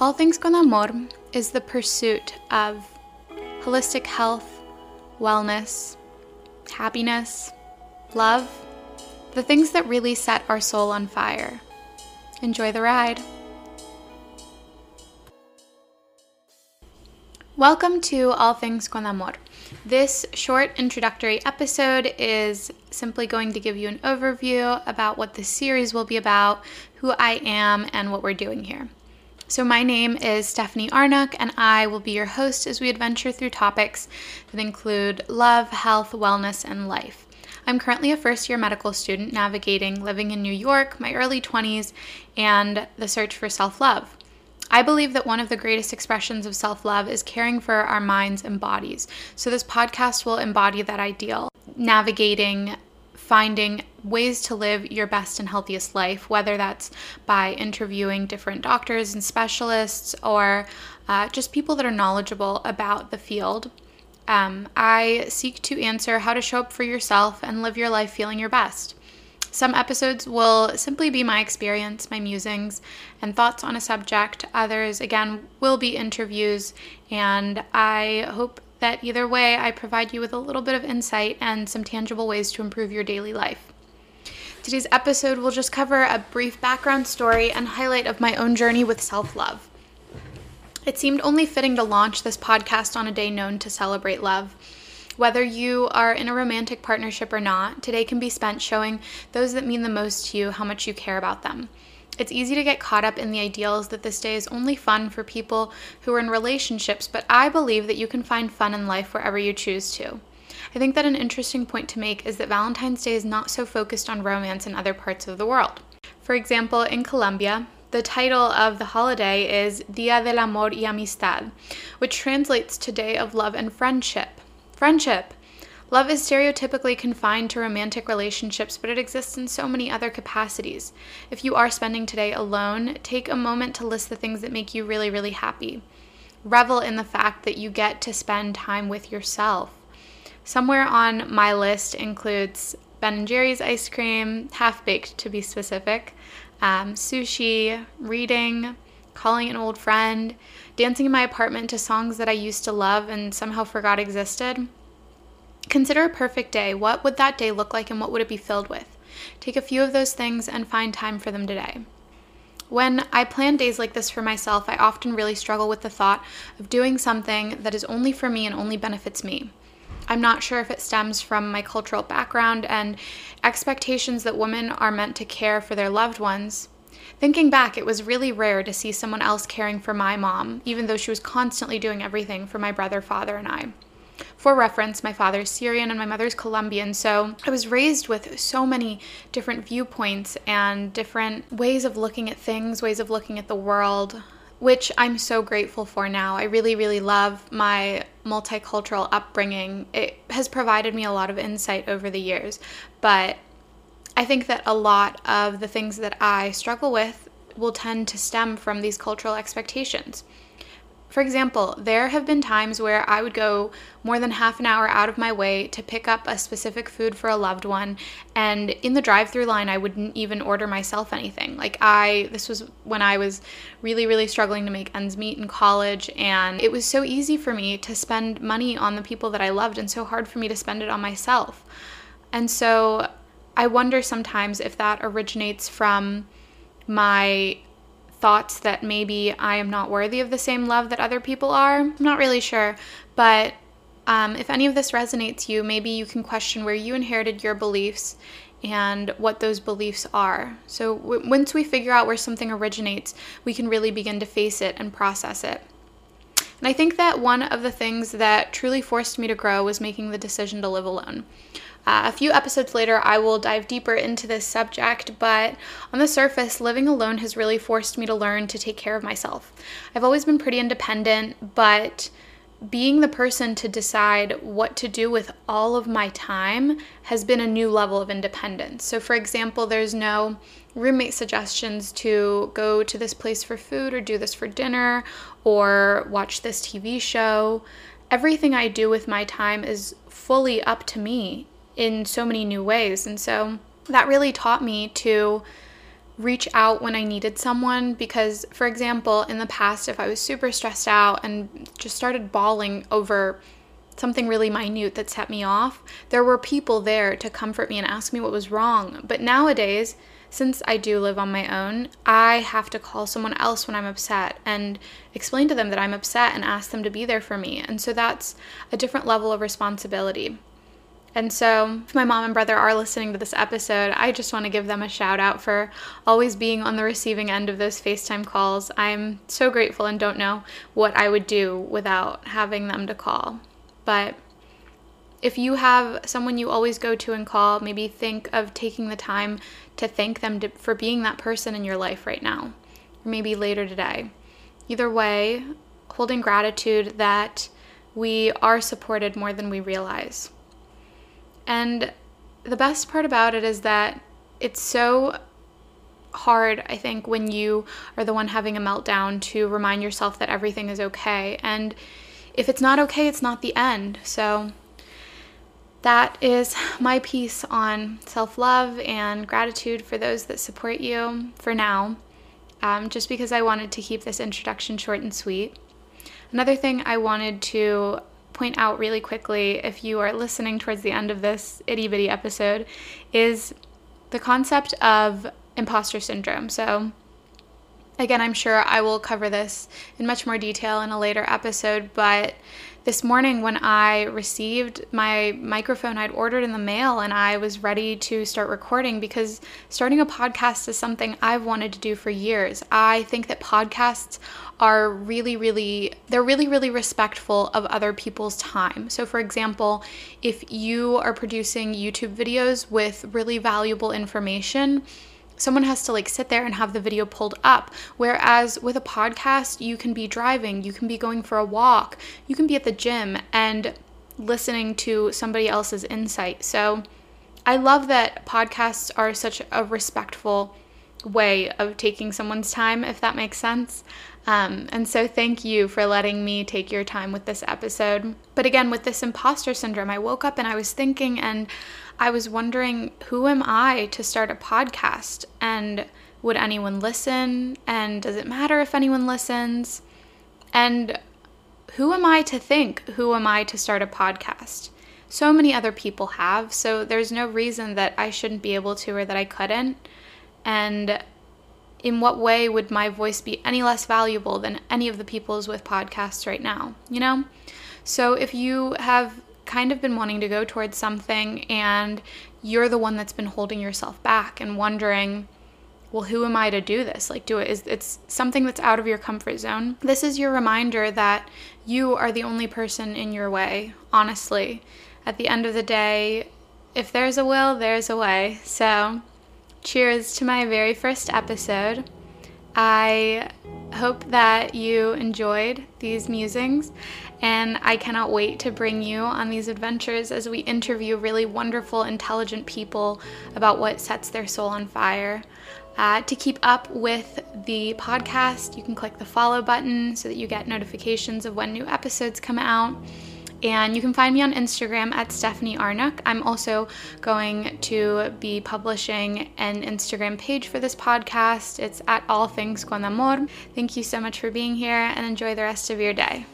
All Things con Amor is the pursuit of holistic health, wellness, happiness, love, the things that really set our soul on fire. Enjoy the ride. Welcome to All Things con Amor. This short introductory episode is simply going to give you an overview about what this series will be about, who I am, and what we're doing here. So, my name is Stephanie Arnouk, and I will be your host as we adventure through topics that include love, health, wellness, and life. I'm currently a first year medical student navigating living in New York, my early 20s, and the search for self love. I believe that one of the greatest expressions of self love is caring for our minds and bodies. So, this podcast will embody that ideal, navigating finding ways to live your best and healthiest life, whether that's by interviewing different doctors and specialists or uh, just people that are knowledgeable about the field. Um, I seek to answer how to show up for yourself and live your life feeling your best. Some episodes will simply be my experience, my musings, and thoughts on a subject. Others, again, will be interviews, and I hope that either way, I provide you with a little bit of insight and some tangible ways to improve your daily life. Today's episode will just cover a brief background story and highlight of my own journey with self love. It seemed only fitting to launch this podcast on a day known to celebrate love. Whether you are in a romantic partnership or not, today can be spent showing those that mean the most to you how much you care about them. It's easy to get caught up in the ideals that this day is only fun for people who are in relationships, but I believe that you can find fun in life wherever you choose to. I think that an interesting point to make is that Valentine's Day is not so focused on romance in other parts of the world. For example, in Colombia, the title of the holiday is Dia del Amor y Amistad, which translates to Day of Love and Friendship. Friendship! Love is stereotypically confined to romantic relationships, but it exists in so many other capacities. If you are spending today alone, take a moment to list the things that make you really, really happy. Revel in the fact that you get to spend time with yourself. Somewhere on my list includes Ben and Jerry's ice cream, half baked to be specific, um, sushi, reading, calling an old friend, dancing in my apartment to songs that I used to love and somehow forgot existed Consider a perfect day. What would that day look like and what would it be filled with? Take a few of those things and find time for them today. When I plan days like this for myself, I often really struggle with the thought of doing something that is only for me and only benefits me. I'm not sure if it stems from my cultural background and expectations that women are meant to care for their loved ones. Thinking back, it was really rare to see someone else caring for my mom, even though she was constantly doing everything for my brother, father, and I. For reference, my father's Syrian and my mother's Colombian, so I was raised with so many different viewpoints and different ways of looking at things, ways of looking at the world, which I'm so grateful for now. I really, really love my multicultural upbringing. It has provided me a lot of insight over the years, but I think that a lot of the things that I struggle with will tend to stem from these cultural expectations. For example, there have been times where I would go more than half an hour out of my way to pick up a specific food for a loved one, and in the drive through line, I wouldn't even order myself anything. Like, I, this was when I was really, really struggling to make ends meet in college, and it was so easy for me to spend money on the people that I loved, and so hard for me to spend it on myself. And so I wonder sometimes if that originates from my thoughts that maybe I am not worthy of the same love that other people are. I'm not really sure, but um, if any of this resonates you, maybe you can question where you inherited your beliefs and what those beliefs are. So w- once we figure out where something originates, we can really begin to face it and process it. And I think that one of the things that truly forced me to grow was making the decision to live alone. Uh, a few episodes later, I will dive deeper into this subject, but on the surface, living alone has really forced me to learn to take care of myself. I've always been pretty independent, but being the person to decide what to do with all of my time has been a new level of independence. So, for example, there's no roommate suggestions to go to this place for food or do this for dinner or watch this TV show. Everything I do with my time is fully up to me in so many new ways. And so that really taught me to reach out when I needed someone because, for example, in the past, if I was super stressed out and just started bawling over something really minute that set me off, there were people there to comfort me and ask me what was wrong. But nowadays, since I do live on my own, I have to call someone else when I'm upset and explain to them that I'm upset and ask them to be there for me. And so that's a different level of responsibility. And so, if my mom and brother are listening to this episode, I just want to give them a shout out for always being on the receiving end of those FaceTime calls. I'm so grateful and don't know what I would do without having them to call. But if you have someone you always go to and call, maybe think of taking the time to thank them to, for being that person in your life right now, or maybe later today. Either way, holding gratitude that we are supported more than we realize. And the best part about it is that it's so hard, I think, when you are the one having a meltdown to remind yourself that everything is okay. And if it's not okay, it's not the end. So that is my piece on self love and gratitude for those that support you for now, um, just because I wanted to keep this introduction short and sweet. Another thing I wanted to point out really quickly, if you are listening towards the end of this itty bitty episode, is the concept of imposter syndrome. So, again, I'm sure I will cover this in much more detail in a later episode, but this morning when I received my microphone I'd ordered in the mail and I was ready to start recording because starting a podcast is something I've wanted to do for years. I think that podcasts are really, really, they're really, really respectful of other people's time. So, for example, if you are producing YouTube videos with really valuable information, someone has to like sit there and have the video pulled up. Whereas with a podcast, you can be driving, you can be going for a walk, you can be at the gym and listening to somebody else's insight. So I love that podcasts are such a respectful way of taking someone's time, if that makes sense. Um, and so, thank you for letting me take your time with this episode. But again, with this imposter syndrome, I woke up and I was thinking, and I was wondering who am I to start a podcast? And would anyone listen? And does it matter if anyone listens? And who am I to think? Who am I to start a podcast? So many other people have, so there's no reason that I shouldn't be able to or that I couldn't. And in what way would my voice be any less valuable than any of the people's with podcasts right now? You know? So if you have kind of been wanting to go towards something and you're the one that's been holding yourself back and wondering, well, who am I to do this? Like, do it is it's something that's out of your comfort zone. This is your reminder that you are the only person in your way, honestly. At the end of the day, if there's a will, there's a way. So, cheers to my very first episode. I hope that you enjoyed these musings, and I cannot wait to bring you on these adventures as we interview really wonderful, intelligent people about what sets their soul on fire. Uh, to keep up with the podcast, you can click the follow button so that you get notifications of when new episodes come out. And you can find me on Instagram at Stephanie Arnouk. I'm also going to be publishing an Instagram page for this podcast. It's at All Things Con Amor. Thank you so much for being here and enjoy the rest of your day.